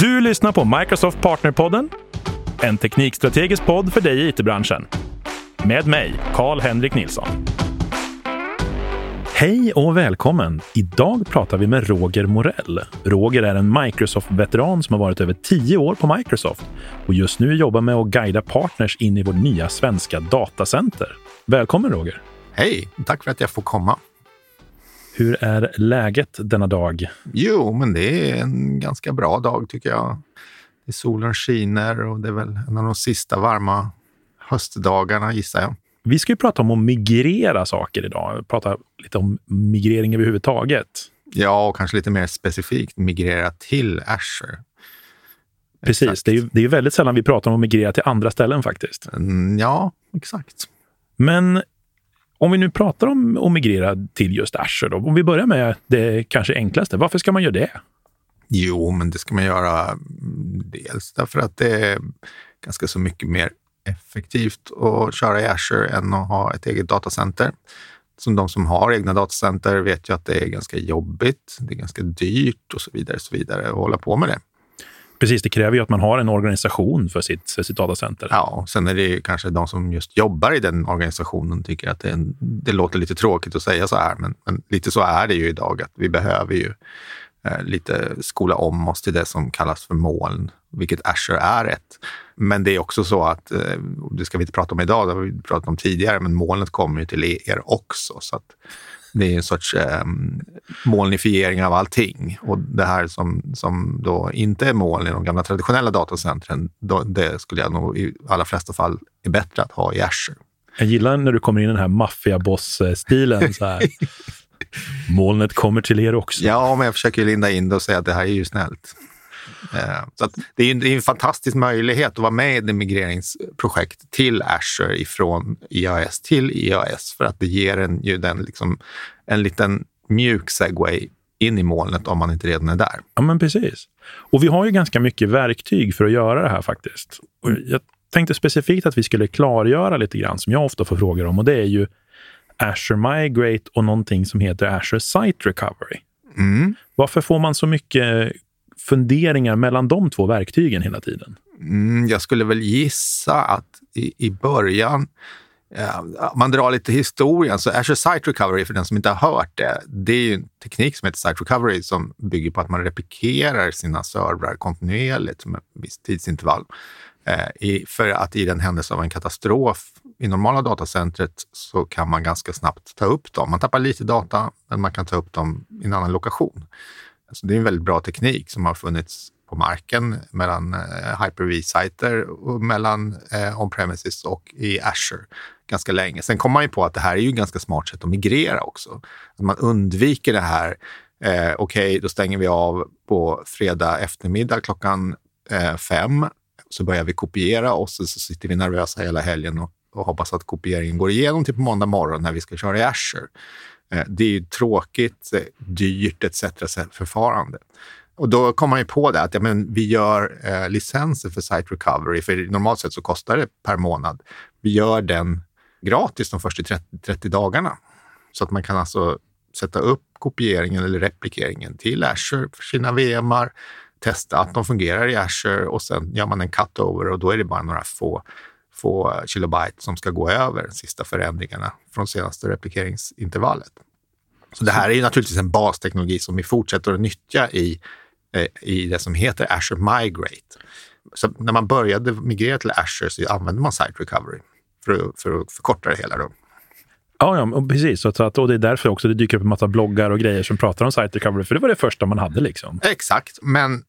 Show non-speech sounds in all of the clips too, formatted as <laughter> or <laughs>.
Du lyssnar på Microsoft Partnerpodden, en teknikstrategisk podd för dig i it-branschen. Med mig, Karl-Henrik Nilsson. Hej och välkommen! Idag pratar vi med Roger Morell. Roger är en Microsoft-veteran som har varit över tio år på Microsoft och just nu jobbar med att guida partners in i vårt nya svenska datacenter. Välkommen Roger! Hej! Tack för att jag får komma. Hur är läget denna dag? Jo, men det är en ganska bra dag tycker jag. Det solen skiner och det är väl en av de sista varma höstdagarna gissar jag. Vi ska ju prata om att migrera saker idag. Prata lite om migrering överhuvudtaget. Ja, och kanske lite mer specifikt migrera till Azure. Precis, exakt. det är ju det är väldigt sällan vi pratar om att migrera till andra ställen faktiskt. Mm, ja, exakt. Men om vi nu pratar om att migrera till just Azure, då, om vi börjar med det kanske enklaste, varför ska man göra det? Jo, men det ska man göra mm, dels därför att det är ganska så mycket mer effektivt att köra i Azure än att ha ett eget datacenter. Som de som har egna datacenter vet ju att det är ganska jobbigt, det är ganska dyrt och så vidare, så vidare att hålla på med det. Precis, det kräver ju att man har en organisation för sitt, för sitt datacenter. Ja, sen är det ju kanske de som just jobbar i den organisationen tycker att det, en, det låter lite tråkigt att säga så här, men, men, lite så är det ju idag, att vi behöver ju eh, lite skola om oss till det som kallas för moln, vilket Azure är ett. Men det är också så att, eh, det ska vi inte prata om idag, det har vi pratat om tidigare, men molnet kommer ju till er också. Så att det är en sorts eh, molnifiering av allting. Och det här som, som då inte är moln i de gamla traditionella datacentren, då, det skulle jag nog i allra flesta fall är bättre att ha i Azure. Jag gillar när du kommer in i den här maffiaboss-stilen. <laughs> Molnet kommer till er också. Ja, men jag försöker linda in det och säga att det här är ju snällt. Eh, så det är, en, det är en fantastisk möjlighet att vara med i ett migreringsprojekt till Azure ifrån IAS till IAS för att det ger en, ju den, liksom, en liten mjuk segway in i molnet om man inte redan är där. Ja, men precis. Och vi har ju ganska mycket verktyg för att göra det här faktiskt. Och jag tänkte specifikt att vi skulle klargöra lite grann, som jag ofta får frågor om, och det är ju Azure Migrate och någonting som heter Azure Site Recovery. Mm. Varför får man så mycket funderingar mellan de två verktygen hela tiden? Mm, jag skulle väl gissa att i, i början eh, man drar lite historien, så Azure Site Recovery, för den som inte har hört det, det är en teknik som heter Site Recovery som bygger på att man replikerar sina servrar kontinuerligt med ett visst tidsintervall. Eh, i, för att i den händelse av en katastrof i normala datacentret så kan man ganska snabbt ta upp dem. Man tappar lite data, men man kan ta upp dem i en annan lokation. Alltså det är en väldigt bra teknik som har funnits på marken mellan eh, Hyper-V-sajter och mellan eh, on-premises och i Azure ganska länge. Sen kom man ju på att det här är ju ett ganska smart sätt att migrera också. Att man undviker det här, eh, okej, okay, då stänger vi av på fredag eftermiddag klockan eh, fem. Så börjar vi kopiera och så, så sitter vi nervösa hela helgen och, och hoppas att kopieringen går igenom till på måndag morgon när vi ska köra i Azure. Eh, det är ju tråkigt, eh, dyrt etc. förfarande. Och då kom man ju på det att ja, men vi gör eh, licenser för Site Recovery, för normalt sett så kostar det per månad. Vi gör den gratis de första 30, 30 dagarna. Så att man kan alltså sätta upp kopieringen eller replikeringen till Azure för sina VMar, testa att de fungerar i Azure och sen gör man en cutover och då är det bara några få, få kilobyte som ska gå över de sista förändringarna från senaste replikeringsintervallet. Så det här är naturligtvis en basteknologi som vi fortsätter att nyttja i, eh, i det som heter Azure Migrate. Så när man började migrera till Azure så använde man Site Recovery för att, för att förkorta det hela. Då. Ja, ja precis. Att, och det är därför också det dyker upp en massa bloggar och grejer som pratar om Site Recovery, för det var det första man hade. liksom. Exakt, men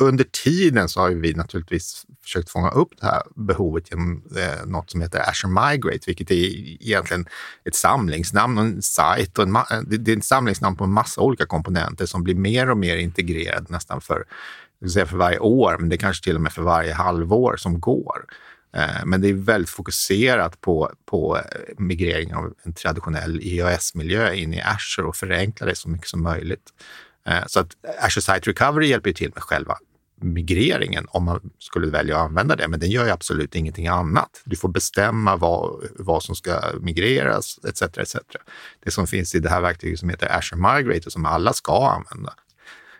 under tiden så har vi naturligtvis försökt fånga upp det här behovet genom eh, något som heter Azure Migrate, vilket är egentligen ett samlingsnamn och en sajt. Och en eh, det är ett samlingsnamn på en massa olika komponenter som blir mer och mer integrerad nästan för, säga för varje år, men det är kanske till och med för varje halvår som går. Eh, men det är väldigt fokuserat på, på eh, migrering av en traditionell IAS-miljö in i Azure och förenkla det så mycket som möjligt. Eh, så att eh, Azure Site Recovery hjälper till med själva migreringen om man skulle välja att använda det, men den gör ju absolut ingenting annat. Du får bestämma vad, vad som ska migreras etc. etc. Det som finns i det här verktyget som heter Azure Migrator som alla ska använda.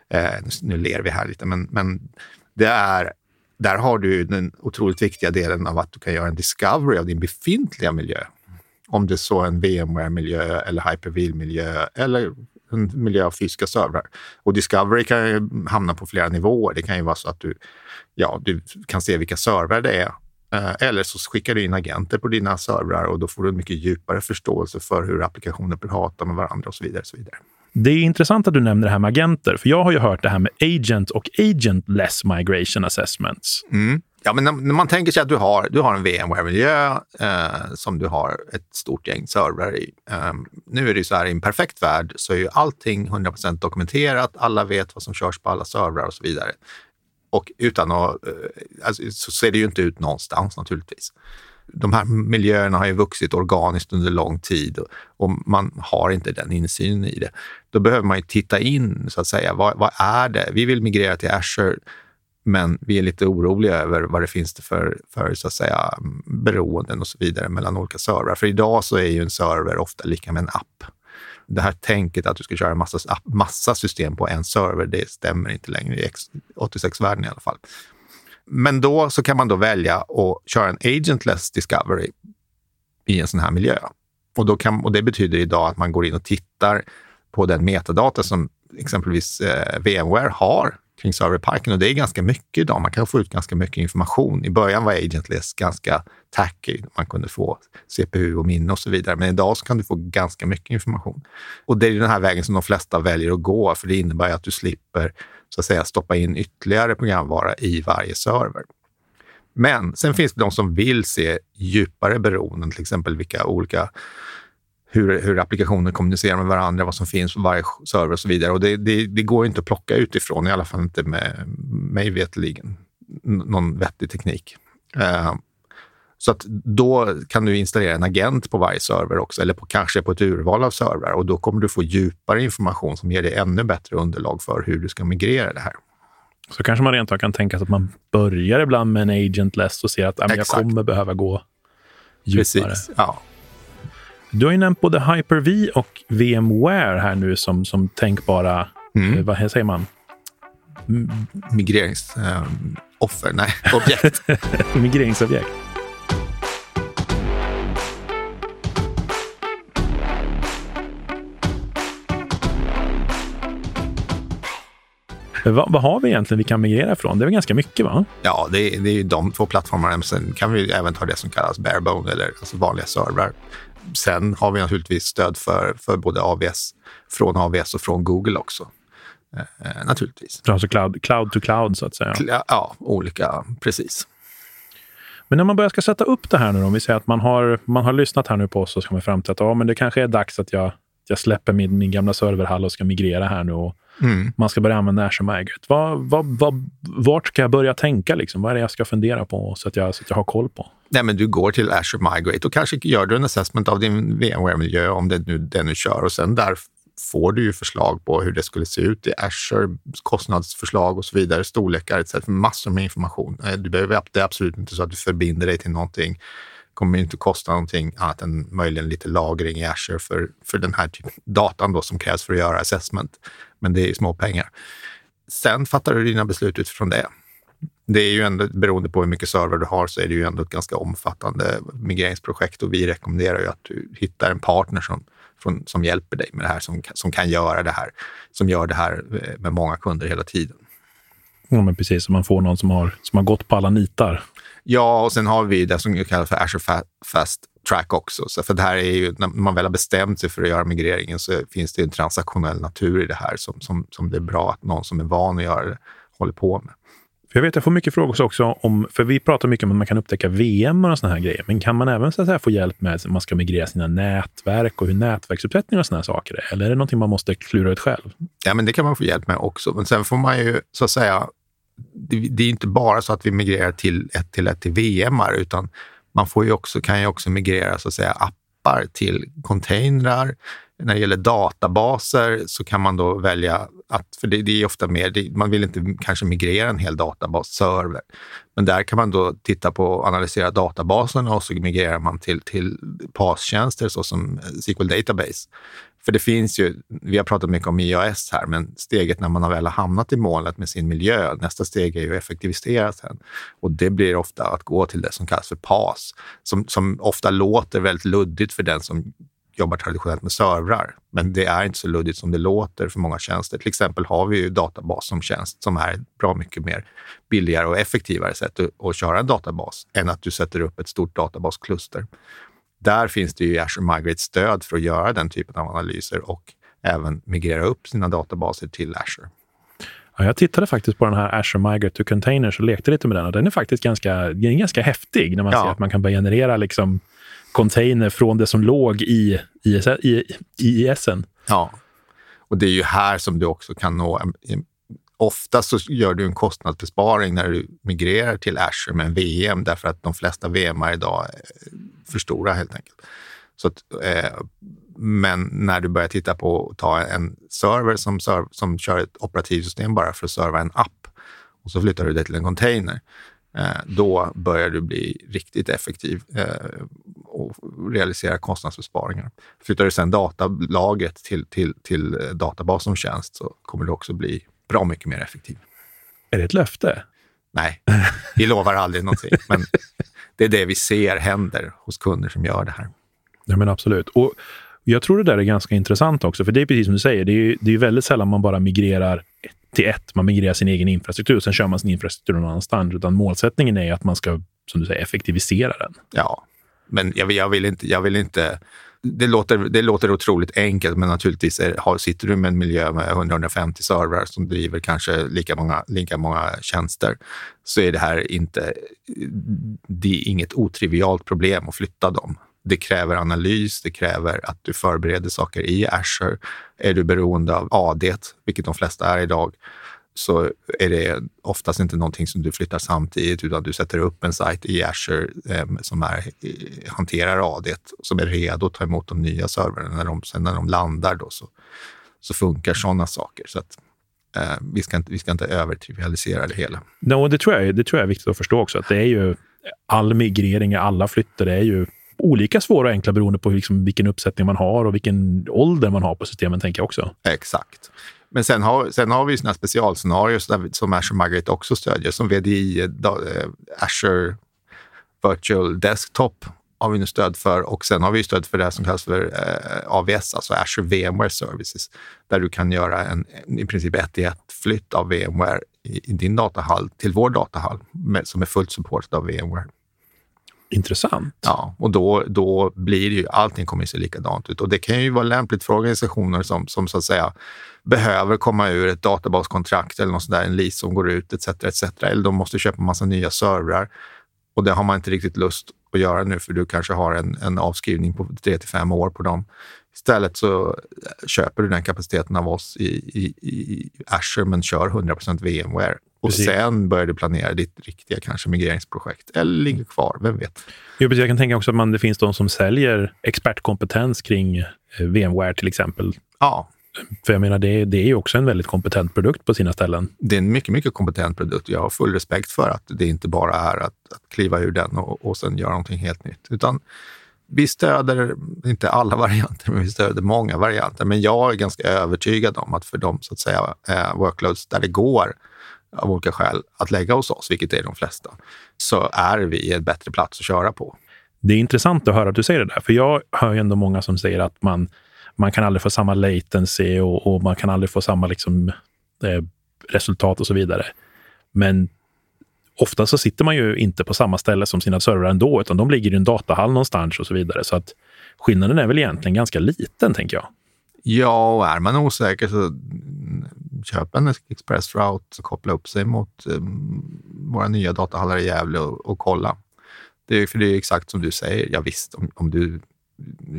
Eh, nu ler vi här lite, men, men det är, där har du den otroligt viktiga delen av att du kan göra en discovery av din befintliga miljö. Om det är så en VMware-miljö eller Hyper-V-miljö eller en miljö av fysiska servrar. Och Discovery kan ju hamna på flera nivåer. Det kan ju vara så att du, ja, du kan se vilka servrar det är. Eh, eller så skickar du in agenter på dina servrar och då får du en mycket djupare förståelse för hur applikationer pratar med varandra och så vidare. Och så vidare. Det är intressant att du nämner det här med agenter, för jag har ju hört det här med agent och agentless migration assessments. Mm. Ja, men när, när, man tänker sig att du har, du har en VMware-miljö eh, som du har ett stort gäng servrar i. Eh, nu är det ju så här, i en perfekt värld så är ju allting 100 dokumenterat. Alla vet vad som körs på alla servrar och så vidare. Och utan att, eh, alltså, så ser det ju inte ut någonstans naturligtvis. De här miljöerna har ju vuxit organiskt under lång tid och, och man har inte den insynen i det. Då behöver man ju titta in, så att säga. Vad, vad är det? Vi vill migrera till Azure men vi är lite oroliga över vad det finns för, för så att säga, beroenden och så vidare mellan olika servrar. För idag så är ju en server ofta lika med en app. Det här tänket att du ska köra massa, massa system på en server, det stämmer inte längre i 86-världen i alla fall. Men då så kan man då välja att köra en agentless discovery i en sån här miljö. Och, då kan, och det betyder idag att man går in och tittar på den metadata som exempelvis eh, VMware har kring serverparken och det är ganska mycket idag. Man kan få ut ganska mycket information. I början var Agentless ganska tacky. Man kunde få CPU och minne och så vidare. Men idag så kan du få ganska mycket information. Och det är den här vägen som de flesta väljer att gå, för det innebär att du slipper så att säga stoppa in ytterligare programvara i varje server. Men sen finns det de som vill se djupare beroenden, till exempel vilka olika hur, hur applikationer kommunicerar med varandra, vad som finns på varje server och så vidare. Och det, det, det går inte att plocka utifrån, i alla fall inte med mig veteligen, någon vettig teknik. Uh, så att då kan du installera en agent på varje server också, eller på, kanske på ett urval av servrar. Och då kommer du få djupare information som ger dig ännu bättre underlag för hur du ska migrera det här. Så kanske man rent av kan tänka sig att man börjar ibland med en agentless och ser att äh, jag kommer behöva gå djupare. Precis, ja. Du har ju nämnt både Hyper-V och VMware här nu som, som tänkbara, mm. Eh, vad säger man? Migreringsoffer, um, nej, <laughs> objekt. <laughs> Migreringsobjekt. Vad, vad, har vi egentligen vi kan migrera ifrån? Det är väl ganska mycket? va? Ja, det är, det är ju de två plattformarna. Sen kan vi även ta det som kallas barebone eller alltså vanliga servrar sen har vi naturligtvis stöd för, för både AVS, från AVS och från Google också. Eh, naturligtvis. Alltså cloud, cloud to cloud, så att säga? Ja, olika, precis. Men när man börjar ska sätta upp det här nu, om vi säger att man har, man har lyssnat här nu på oss och så kommer fram till att ja, men det kanske är dags att jag, jag släpper min, min gamla serverhall och ska migrera här nu och mm. man ska börja använda Azure Migrate. Vad, vad, vad, vart ska jag börja tänka? Liksom? Vad är det jag ska fundera på så att jag, så att jag har koll på? Nej, men du går till Azure Migrate och kanske gör du en assessment av din VMware-miljö om det nu den du kör och sen där får du ju förslag på hur det skulle se ut i Azure, kostnadsförslag och så vidare, storlekar etc. Massor med information. Eh, du behöver, det är absolut inte så att du förbinder dig till någonting. Det kommer inte kosta någonting annat än möjligen lite lagring i Azure för, för den här typen datan då som krävs för att göra assessment. Men det är små pengar. Sen fattar du dina beslut utifrån det det är ju ändå, beroende på hur mycket server du har, så är det ju ändå ett ganska omfattande migreringsprojekt och vi rekommenderar ju att du hittar en partner som, från, som hjälper dig med det här, som, som kan göra det här, som gör det här eh, med många kunder hela tiden. Men precis. Så man får någon som har, som har gått på alla nitar. Ja, och sen har vi det som kallas för Azure Fast Track också. Så för det här är ju, när man väl har bestämt sig för att göra migreringen så finns det en transaktionell natur i det här som, som, som det är bra att någon som är van att göra det håller på med. Jag vet, jag får mycket frågor också om, för vi pratar mycket om att man kan upptäcka VM och såna här grejer, men kan man även så säga, få hjälp med att man ska migrera sina nätverk och hur nätverksuppsättningar och såna här saker är? Eller är det någonting man måste klura ut själv? Ja, men det kan man få hjälp med också. Men sen får man ju så att säga, det, det är inte bara så att vi migrerar till ett till ett till VM, utan man får ju också, kan ju också migrera så att säga appar till containrar. När det gäller databaser så kan man då välja att, för det, det är ofta mer, det, man vill inte kanske migrera en hel databasserver. Men där kan man då titta på och analysera databaserna och så migrerar man till, till PAS-tjänster såsom SQL Database för det finns ju, vi har pratat mycket om IAS här, men steget när man har väl hamnat i målet med sin miljö, nästa steg är ju att effektivisera sen. Och det blir ofta att gå till det som kallas för PAS, som, som ofta låter väldigt luddigt för den som jobbar traditionellt med servrar. Men det är inte så luddigt som det låter för många tjänster. Till exempel har vi ju databas som tjänst som är bra mycket mer billigare och effektivare sätt att, att köra en databas än att du sätter upp ett stort databaskluster. Där finns det ju i Azure Migrate stöd för att göra den typen av analyser och även migrera upp sina databaser till Azure. Ja, jag tittade faktiskt på den här Azure Migrate to Containers och lekte lite med den och den är faktiskt ganska, den är ganska häftig när man ja. ser att man kan börja generera liksom container från det som låg i, IS, i, i ISen. Ja, och det är ju här som du också kan nå Ofta så gör du en kostnadsbesparing när du migrerar till Azure med en VM därför att de flesta VM idag är för stora helt enkelt. Så att, eh, men när du börjar titta på att ta en server som, serv som kör ett operativsystem bara för att serva en app och så flyttar du det till en container, eh, då börjar du bli riktigt effektiv eh, och realisera kostnadsbesparingar. Flyttar du sedan datalagret till, till, till databas som tjänst så kommer du också bli bra mycket mer effektiv. Är det ett löfte? Nej, vi lovar aldrig någonting. <laughs> Men det är det vi ser händer hos kunder som gör det här. Ja, men absolut. Och jag tror det där är ganska intressant också, för det är precis som du säger, det är, det är väldigt sällan man bara migrerar till ett. Man migrerar sin egen infrastruktur, sen kör man sin infrastruktur någon annanstans. Utan målsättningen är att man ska, som du säger, effektivisera den. Ja, men jag, jag, vill inte, jag vill inte det låter, det låter otroligt enkelt, men naturligtvis är, har, sitter du med en miljö med 150 servrar som driver kanske lika många, lika många tjänster, så är det här inte, det är inget otrivialt problem att flytta dem. Det kräver analys, det kräver att du förbereder saker i Azure. Är du beroende av AD, vilket de flesta är idag, så är det oftast inte någonting som du flyttar samtidigt, utan du sätter upp en sajt i Azure eh, som är, eh, hanterar AD, som är redo att ta emot de nya servrarna. När de, sen när de landar då så, så funkar sådana saker. Så att, eh, vi, ska inte, vi ska inte övertrivialisera det hela. No, det, tror jag, det tror jag är viktigt att förstå också, att det är ju all migrering, alla flyttar, det är ju olika svåra och enkla beroende på liksom vilken uppsättning man har och vilken ålder man har på systemen, tänker jag också. Exakt. Men sen har, sen har vi såna specialscenarier som Azure Migrate också stödjer, som VDI, eh, Azure eh, Virtual Desktop har vi nu stöd för och sen har vi stöd för det som kallas för eh, AVS, alltså Azure VMware Services, där du kan göra en i princip ett i ett flytt av VMware i, i din datahall till vår datahall med, som är fullt supportad av VMware. Intressant. Ja, och då, då blir ju, allting kommer att se likadant ut. Och det kan ju vara lämpligt för organisationer som, som så att säga behöver komma ur ett databaskontrakt eller något sådär, en lease som går ut etc. etc. Eller de måste köpa massa nya servrar. Och det har man inte riktigt lust att göra nu för du kanske har en, en avskrivning på 3 till 5 år på dem. Istället så köper du den kapaciteten av oss i, i, i Azure men kör 100 VMware. Och precis. sen börjar du planera ditt riktiga kanske migreringsprojekt. Eller ligger kvar, vem vet? Jo, precis. Jag kan tänka också att man, det finns de som säljer expertkompetens kring eh, VMware till exempel. Ja. För jag menar, det, det är ju också en väldigt kompetent produkt på sina ställen. Det är en mycket, mycket kompetent produkt. Jag har full respekt för att det inte bara är att, att kliva ur den och, och sen göra någonting helt nytt. Utan vi stöder, inte alla <laughs> varianter, men vi stöder många varianter. Men jag är ganska övertygad om att för de så att säga, eh, workloads där det går av olika skäl att lägga hos oss, vilket är de flesta, så är vi en bättre plats att köra på. Det är intressant att höra att du säger det där, för jag hör ju ändå många som säger att man, man kan aldrig få samma latency och, och man kan aldrig få samma liksom, eh, resultat och så vidare. Men ofta så sitter man ju inte på samma ställe som sina servrar ändå, utan de ligger i en datahall någonstans och så vidare. Så att skillnaden är väl egentligen ganska liten, tänker jag. Ja, och är man osäker så köp en Express Route och koppla upp sig mot um, våra nya datahallar i Gävle och, och kolla. Det är, för det är exakt som du säger. Ja, visst, om, om du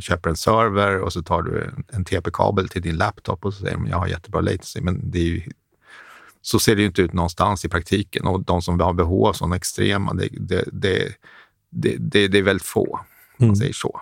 köper en server och så tar du en, en TP-kabel till din laptop och så säger att jag har jättebra latency, men det är ju så ser det ju inte ut någonstans i praktiken och de som har behov av sådana extrema, det, det, det, det, det är väldigt få, om man mm. säger så.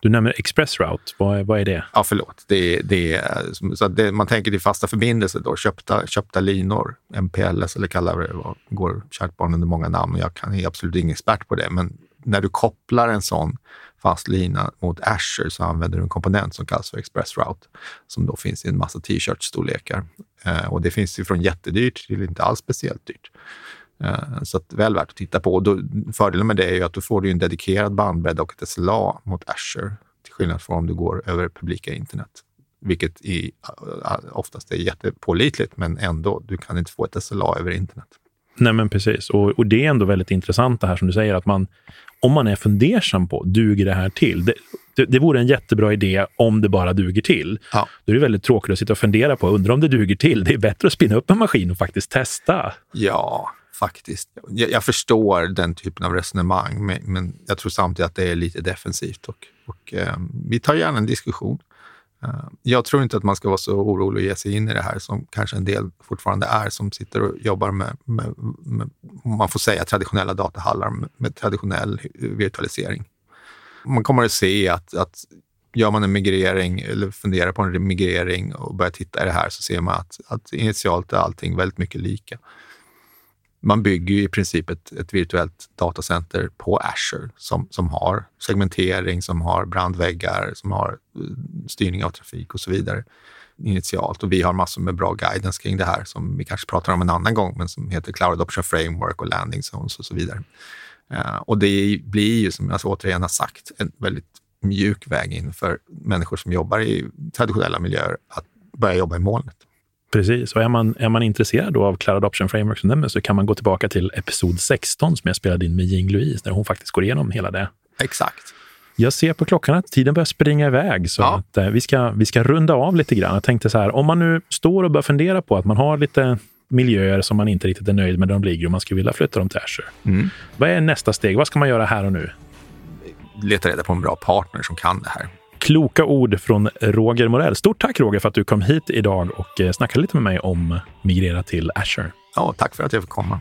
Du nämner Express Route. Vad, vad är det? Ja, förlåt. Det, det, eh, så det, man tänker till fasta förbindelser, då, köpta, köpta linor, MPLS eller kallar det vad går kärt barn under många namn. Jag kan, är absolut ingen expert på det, men när du kopplar en sån fast lina mot Azure så använder du en komponent som kallas för ExpressRoute som då finns i en massa t-shirts storlekar. Eh, och det finns ju från jättedyrt till inte alls speciellt dyrt. Eh, så att väl värt att titta på. Då, fördelen med det är ju att då får du en dedikerad bandbredd och ett SLA mot Azure till skillnad från om du går över publika internet vilket i, oftast är jättepålitligt, men ändå, du kan inte få ett SLA över internet. Nej, men precis. Och, och, det är ändå väldigt intressant det här som du säger, att man, om man är fundersam på, duger det här till? Det, det, det vore en jättebra idé om det bara duger till. Ja. Då är det väldigt tråkigt att sitta och fundera på, undra om det duger till. Det är bättre att spinna upp en maskin och faktiskt testa. Ja, faktiskt. Jag, jag förstår den typen av resonemang, men, men, jag tror samtidigt att det är lite defensivt. Och, och eh, vi tar gärna en diskussion. Eh, jag tror inte att man ska vara så orolig och ge sig in i det här som kanske en del fortfarande är som sitter och jobbar med, med, med man får säga traditionella datahallar med, med, traditionell virtualisering. Man kommer att se att, att gör man en migrering eller funderar på en migrering och börjar titta i det här så ser man att, att initialt är allting väldigt mycket lika man bygger ju i princip ett, ett virtuellt datacenter på Azure som, som har segmentering, som har brandväggar, som har eh, styrning av trafik och så vidare initialt. Och vi har massor med bra guidance kring det här som vi kanske pratar om en annan gång, men som heter Cloud Adoption Framework och Landing Zones och så vidare. Uh, och det blir ju, som jag återigen har sagt, en väldigt mjuk väg in för människor som jobbar i traditionella miljöer att börja jobba i molnet. Precis, och är man, är man intresserad av Cloud Adoption Framework som så kan man gå tillbaka till episod 16 som jag spelade in med Jing Louise, där hon faktiskt går igenom hela det. Exakt. Jag ser på klockan att tiden börjar springa iväg, så ja. att, eh, vi, ska, vi ska runda av lite grann. Jag tänkte så här, om man nu står och börjar fundera på att man har lite miljöer som man inte riktigt är nöjd med där de ligger och man skulle vilja flytta dem till Azure. Mm. Vad är nästa steg? Vad ska man göra här och nu? Leta reda på en bra partner som kan det här. Kloka ord från Roger Morell. Stort tack Roger för att du kom hit idag och eh, snackade lite med mig om migrera till Azure. Ja, tack för att jag fick komma.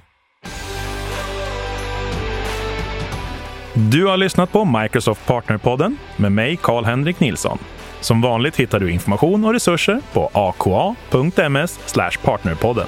Du har lyssnat på Microsoft Partnerpodden med mig, Karl-Henrik Nilsson. Som vanligt hittar du information och resurser på aka.ms partnerpodden.